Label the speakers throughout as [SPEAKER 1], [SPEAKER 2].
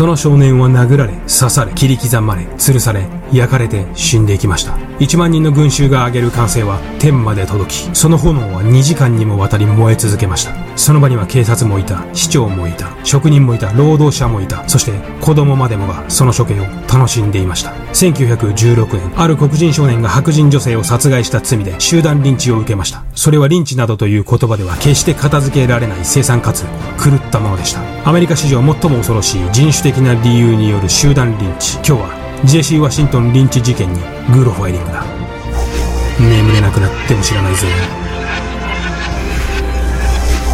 [SPEAKER 1] その少年は殴られ、刺され、切り刻まれ、吊るされ、焼かれて死んでいきました。1万人の群衆が上げる歓声は天まで届き、その炎は2時間にもわたり燃え続けました。その場には警察もいた、市長もいた、職人もいた、労働者もいた、そして子供までもがその処刑を楽しんでいました。1916年、ある黒人少年が白人女性を殺害した罪で集団リンチを受けました。それはリンチなどという言葉では決して片付けられない生産かつ狂ったものでした。アメリカ史上最も恐ろしい人種的な理由による集団リンチ。今日はジェシー・ワシントンリンチ事件にグロファイリングだ眠れなくなっても知らないぜ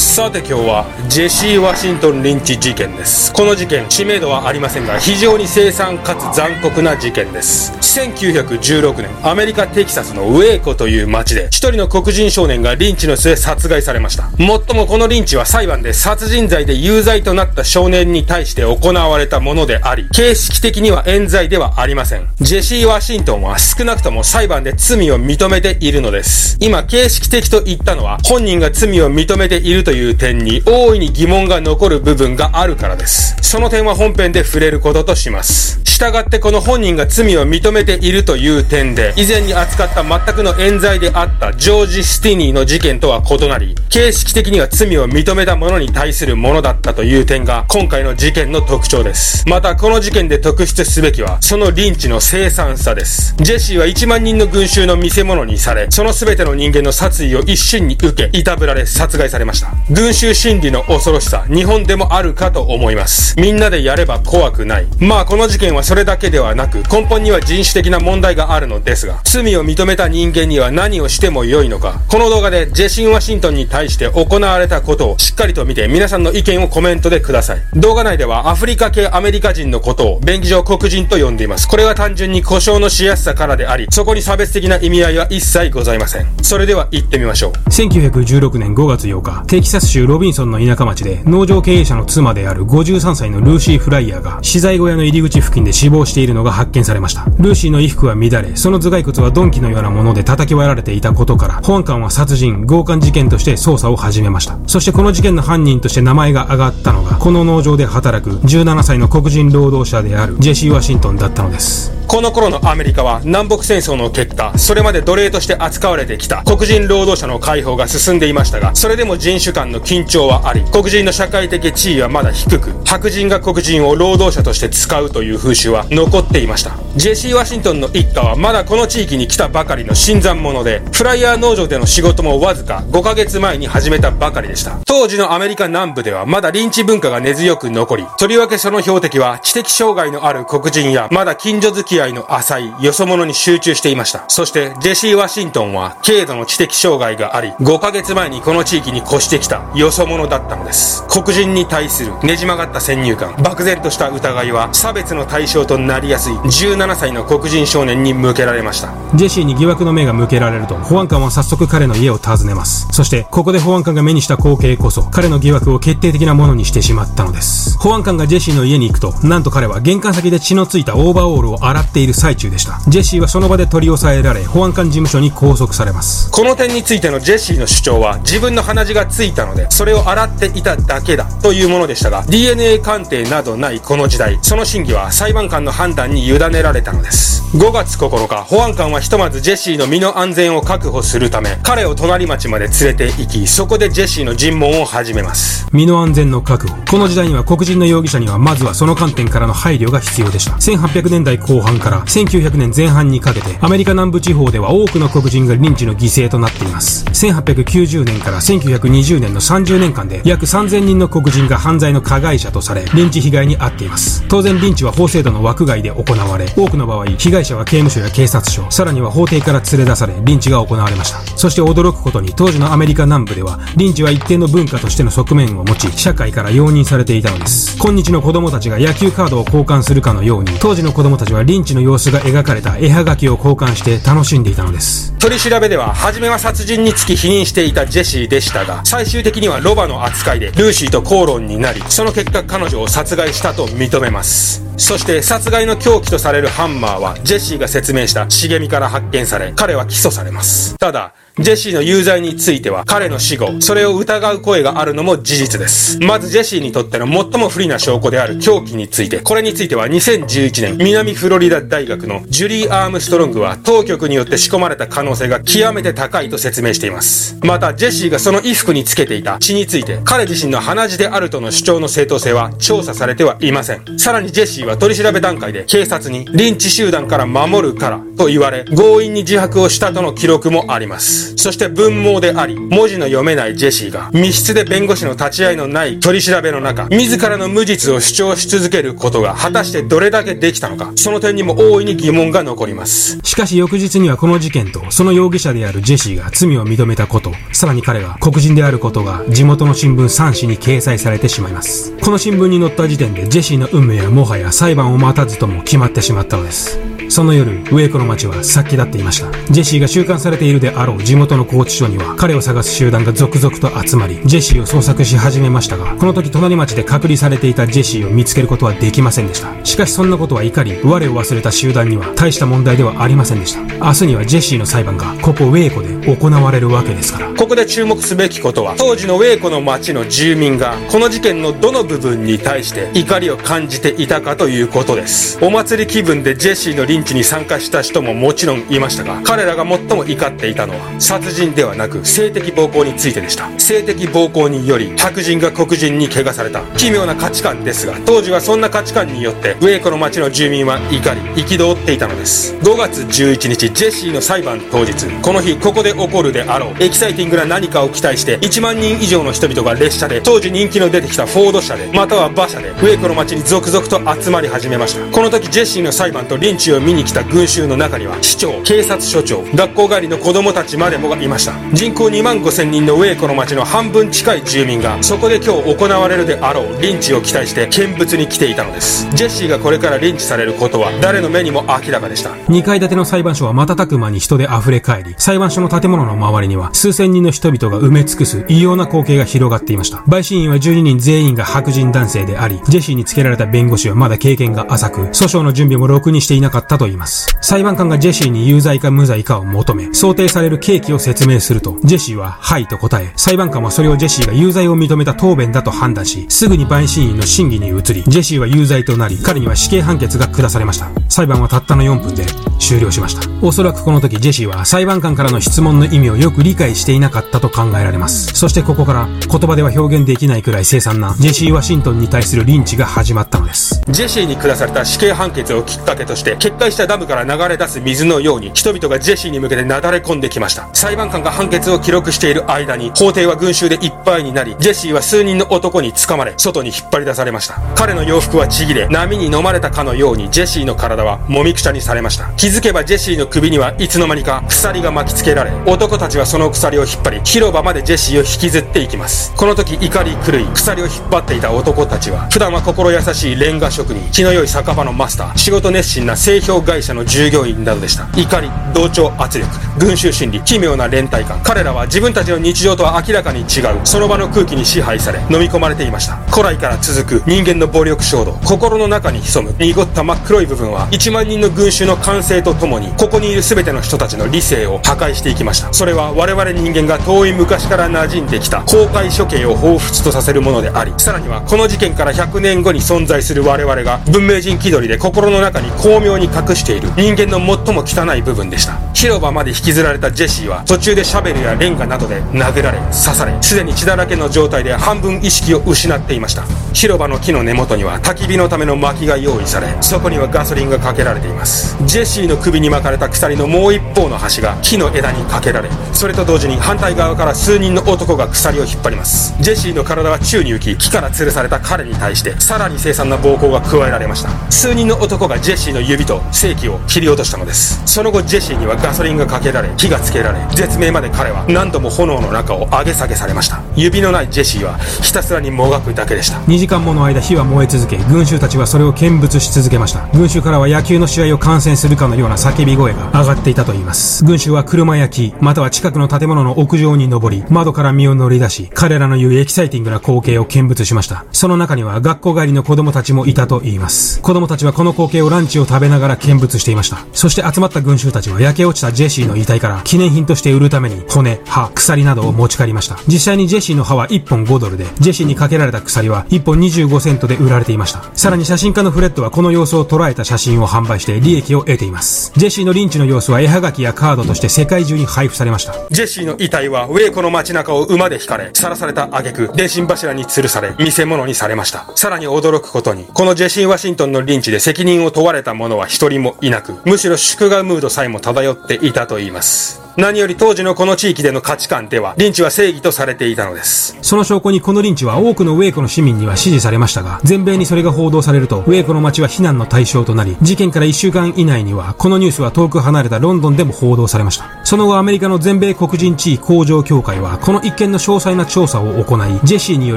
[SPEAKER 2] さて今日はジェシー・ワシントンリンチ事件です。この事件知名度はありませんが非常に凄惨かつ残酷な事件です。1916年アメリカテキサスのウェイコという町で一人の黒人少年がリンチの末殺害されました。もっともこのリンチは裁判で殺人罪で有罪となった少年に対して行われたものであり形式的には冤罪ではありません。ジェシー・ワシントンは少なくとも裁判で罪を認めているのです。今形式的と言ったのは本人が罪を認めているとという点に大いに疑問が残る部分があるからですその点は本編で触れることとします従ってこの本人が罪を認めているという点で、以前に扱った全くの冤罪であったジョージ・スティニーの事件とは異なり、形式的には罪を認めた者に対するものだったという点が今回の事件の特徴です。またこの事件で特筆すべきは、そのリンチの凄惨さです。ジェシーは1万人の群衆の見せ物にされ、その全ての人間の殺意を一瞬に受け、いたぶられ殺害されました。群衆心理の恐ろしさ、日本でもあるかと思います。みんなでやれば怖くない。まあこの事件はそれだけではなく、根本には人種的な問題があるのですが、罪を認めた人間には何をしても良いのか、この動画でジェシン・ワシントンに対して行われたことをしっかりと見て皆さんの意見をコメントでください。動画内ではアフリカ系アメリカ人のことを便宜上黒人と呼んでいます。これは単純に故障のしやすさからであり、そこに差別的な意味合いは一切ございません。それでは行ってみましょう。
[SPEAKER 1] 1916年5月8日、テキサス州ロビンソンの田舎町で農場経営者の妻である53歳のルーシー・フライヤーが資材小屋の入り口付近で死亡しているのが発見されました。ルーシーの衣服は乱れ、その頭蓋骨は鈍器のようなもので叩き割られていたことから、保安官は殺人、強姦事件として捜査を始めました。そしてこの事件の犯人として名前が挙がったのが、この農場で働く17歳の黒人労働者であるジェシー・ワシントンだったのです。
[SPEAKER 2] この頃のアメリカは南北戦争の結果、それまで奴隷として扱われてきた黒人労働者の解放が進んでいましたが、それでも人種間の緊張はあり、黒人の社会的地位はまだ低く、白人が黒人を労働者として使うという風習は残っていました。ジェシー・ワシントンの一家はまだこの地域に来たばかりの新参者で、フライヤー農場での仕事もわずか5ヶ月前に始めたばかりでした。当時のアメリカ南部ではまだリンチ文化が根強く残り、とりわけその標的は知的障害のある黒人や、まだ近所付き合いの浅いよそ者に集中していました。そして、ジェシー・ワシントンは、軽度の知的障害があり、5ヶ月前にこの地域に越してきた、よそ者だったのです。黒人に対するねじ曲がった先入観、漠然とした疑いは、差別の対象となりやすい17歳の黒人少年に向けられました。
[SPEAKER 1] ジェシーに疑惑の目が向けられると、保安官は早速彼の家を訪ねます。そして、ここで保安官が目にした光景こそ、彼の疑惑を決定的なものにしてしまったのです。保安官がジェシーの家に行くと、なんと彼は玄関先で血のついたオーバーオールを洗っている最中でした。ジェシーはその場で取り押さえられ、保安官事務所に拘束されます。
[SPEAKER 2] この点についてのジェシーの主張は、自分の鼻血がついいたので、それを洗っていただけだ、というものでしたが、DNA 鑑定などないこの時代、その真偽は裁判官の判断に委ねられたのです。5月9日、保安官はひとまずジェシーの身の安全を確保するため、彼を隣町まで連れて行き、そこでジェシーの尋問を始めます。
[SPEAKER 1] 身の安全の確保。この時代には黒人の容疑者にはまずはその観点からの配慮が必要でした。1800年代後半から1900年前半にかけて、アメリカ南部地方では多くの黒人がリンチの犠牲となっています。1890年から1920年の30年間で約3000人の黒人が犯罪の加害者とされ、リンチ被害に遭っています。当然リンチは法制度の枠外で行われ、多くの場合、被害者は刑務所や警察署、さらには法廷から連れ出され、リンチが行われました。そして驚くことに、当時のアメリカ南部では、リンチは一定の文化としての側面を持ち、社会から容認されていたのです。今日の子供たちが野球カードを交換するかのように、当時の子供たちはリンチの様子が描かれた絵はがきを交換して楽しんでいたのです。
[SPEAKER 2] 取り調べでは、初めは殺人につき否認していたジェシーでしたが、最終的にはロバの扱いで、ルーシーと口論になり、その結果彼女を殺害したと認めます。そして殺害の凶器とされるハンマーはジェシーが説明した茂みから発見され彼は起訴されますただジェシーの有罪については彼の死後、それを疑う声があるのも事実です。まずジェシーにとっての最も不利な証拠である凶器について、これについては2011年、南フロリダ大学のジュリー・アームストロングは当局によって仕込まれた可能性が極めて高いと説明しています。また、ジェシーがその衣服につけていた血について、彼自身の鼻血であるとの主張の正当性は調査されてはいません。さらにジェシーは取り調べ段階で警察に、リンチ集団から守るからと言われ、強引に自白をしたとの記録もあります。そして文盲であり、文字の読めないジェシーが、密室で弁護士の立ち会いのない取り調べの中、自らの無実を主張し続けることが果たしてどれだけできたのか、その点にも大いに疑問が残ります。
[SPEAKER 1] しかし翌日にはこの事件と、その容疑者であるジェシーが罪を認めたこと、さらに彼が黒人であることが地元の新聞3紙に掲載されてしまいます。この新聞に載った時点でジェシーの運命はもはや裁判を待たずとも決まってしまったのです。その夜、ウェイコの街は殺気立っていました。ジェシーが収監されているであろう地元の拘置所には、彼を探す集団が続々と集まり、ジェシーを捜索し始めましたが、この時隣町で隔離されていたジェシーを見つけることはできませんでした。しかしそんなことは怒り、我を忘れた集団には大した問題ではありませんでした。明日にはジェシーの裁判が、ここウェイコで行われるわけですから。
[SPEAKER 2] ここで注目すべきことは、当時のウェイコの町の住民が、この事件のどの部分に対して怒りを感じていたかということです。お祭り気分でジェシーのリンチに参加した人ももちろんいましたが、彼らが最も怒っていたのは、殺人ではなく性的暴行についてでした。性的暴行により、白人が黒人に怪我された。奇妙な価値観ですが、当時はそんな価値観によって、ウェイコの町の住民は怒り、憤っていたのです。5月11日、ジェシーの裁判当日、この日、ここで起こるであろう、エキサイティングな何かを期待して、1万人以上の人々が列車で、当時人気の出てきたフォード車で、または馬車で、ウェイコの町に続々と集まり始めました。この時、ジェシーの裁判とリンチを見に来た群衆の中には市長警察署長学校帰りの子供たちまでもがいました。人口2万5千人のウェイコの町の半分近い住民がそこで今日行われるであろうリンチを期待して見物に来ていたのです。ジェシーがこれからリンチされることは誰の目にも明らかでした。
[SPEAKER 1] 2階建ての裁判所は瞬く間に人で溢れ返り裁判所の建物の周りには数千人の人々が埋め尽くす異様な光景が広がっていました。陪審員は12人全員が白人男性でありジェシーにつけられた弁護士はまだ経験が浅く訴訟の準備もろくにしていなかったと言います裁判官がジェシーに有罪か無罪かを求め、想定される刑期を説明すると、ジェシーは、はいと答え、裁判官はそれをジェシーが有罪を認めた答弁だと判断し、すぐに陪審員の審議に移り、ジェシーは有罪となり、彼には死刑判決が下されました。裁判はたったの4分で終了しました。おそらくこの時ジェシーは裁判官からの質問の意味をよく理解していなかったと考えられます。そしてここから言葉では表現できないくらい凄惨なジェシー・ワシントンに対するリンチが始まったのです。
[SPEAKER 2] ジェシーに下された死刑判決をきっかけとして、決壊したダムから流れ出す水のように、人々がジェシーに向けてなだれ込んできました。裁判官が判決を記録している間に、法廷は群衆でいっぱいになり、ジェシーは数人の男に掴まれ、外に引っ張り出されました。彼の洋服はちぎれ、波に飲まれたかのように、ジェシーの体はもみくちゃにされました。気づけばジェシーの首にはいつの間にか鎖が巻きつけられ、男たちはその鎖を引っ張り、広場までジェシーを引きずっていきます。この時怒り狂い、鎖を引っ張っていた男たちは、普段は心優しいレンガ職人、気の良い酒場のマスター、仕事熱心な製氷会社の従業員などでした。怒り、同調圧力、群衆心理、奇妙な連帯感。彼らは自分たちの日常とは明らかに違う、その場の空気に支配され、飲み込まれていました。古来から続く人間の暴力衝動、心の中に潜む濁った真っ黒い部分は、1万人の群衆の完成とともに、ここにいる全ての人たちの理性を破壊していきました。それは我々人間が遠い昔から馴染んできた公開処刑を彷彿とさせるものであり、さらにはこの事件から100年後に存在する我々が文明人気取りで心の中に巧妙に隠隠している人間の最も汚い部分でした。広場まで引きずられたジェシーは途中でシャベルやレンガなどで殴られ、刺され、すでに血だらけの状態で半分意識を失っていました。広場の木の根元には焚き火のための薪が用意され、そこにはガソリンがかけられています。ジェシーの首に巻かれた鎖のもう一方の端が木の枝にかけられ、それと同時に反対側から数人の男が鎖を引っ張ります。ジェシーの体は宙に浮き、木から吊るされた彼に対して、さらに凄惨な暴行が加えられました。数人の男がジェシーの指と正規を切り落としたのです。その後、ジェシーにはガソリンがかけられ、火がつけられ、絶命まで彼は何度も炎の中を上げ下げされました。指のないジェシーはひたすらにもがくだけでした。
[SPEAKER 1] 時間もの間火は燃え続け、群衆たちはそれを見物し続けました。群衆からは野球の試合を観戦するかのような叫び声が上がっていたと言います。群衆は車や木、または近くの建物の屋上に登り、窓から身を乗り出し、彼らの言うエキサイティングな光景を見物しました。その中には学校帰りの子供たちもいたと言います。子供たちはこの光景をランチを食べながら見物していました。そして集まった群衆たちは焼け落ちたジェシーの遺体から記念品として売るために骨、歯、鎖などを持ち帰りました。実際にジェシーの歯は1本5ドルで、ジェシーにかけられた鎖は1本25セントで売られていました。さらに写真家のフレッドはこの様子を捉えた写真を販売して利益を得ています。ジェシーのリンチの様子は絵はがきやカードとして世界中に配布されました。
[SPEAKER 2] ジェシーの遺体はウェイコの街中を馬で引かれ、さらされた挙句、電信柱に吊るされ、見せ物にされました。さらに驚くことに、このジェシー・ワシントンのリンチで責任を問われた者は一人もいなく、むしろ祝賀ムードさえも漂っていたと言います。何より当時のこの地域での価値観では、リンチは正義とされていたのです。
[SPEAKER 1] その証拠にこのリンチは多くのウェイコの市民には支持されましたが、全米にそれが報道されると、ウェイコの街は非難の対象となり、事件から1週間以内には、このニュースは遠く離れたロンドンでも報道されました。その後アメリカの全米黒人地位向上協会は、この一件の詳細な調査を行い、ジェシーによ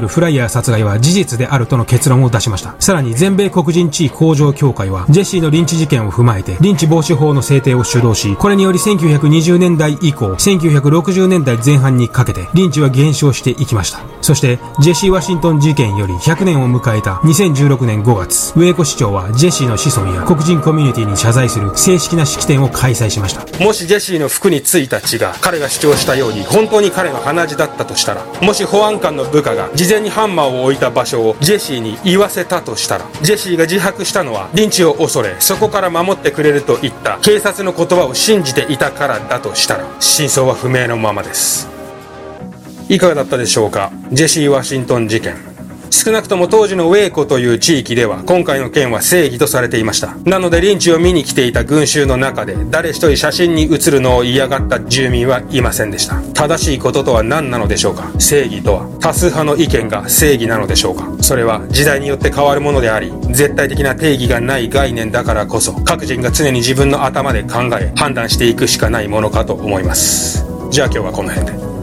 [SPEAKER 1] るフライヤー殺害は事実であるとの結論を出しました。さらに全米黒人地位向上協会は、ジェシーのリンチ事件を踏まえて、リンチ防止法の制定を主導し、これにより1920年代以降、1960年代前半にかけて、リンチは減少していきました。そして、ジェシー・ワシントン事件より100年を迎えた2016年5月、ウェイコ市長はジェシーの子孫や黒人コミュニティに謝罪する正式な式典を開催しました。
[SPEAKER 2] もしジェシーの服についた血が彼が主張したように本当に彼の鼻血だったとしたら、もし保安官の部下が事前にハンマーを置いた場所をジェシーに言わせたとしたら、ジェシーが自白したのはリンチを恐れ、そこから守ってくれると言った警察の言葉を信じていたからだとしたら、真相は不明のままですいかがだったでしょうか？ジェシー・ワシントン事件。少なくとも当時のウェイコという地域では今回の件は正義とされていました。なのでリンチを見に来ていた群衆の中で誰一人写真に写るのを嫌がった住民はいませんでした。正しいこととは何なのでしょうか？正義とは多数派の意見が正義なのでしょうか？それは時代によって変わるものであり絶対的な定義がない概念だからこそ各人が常に自分の頭で考え判断していくしかないものかと思います。じゃあ今日はこの辺で。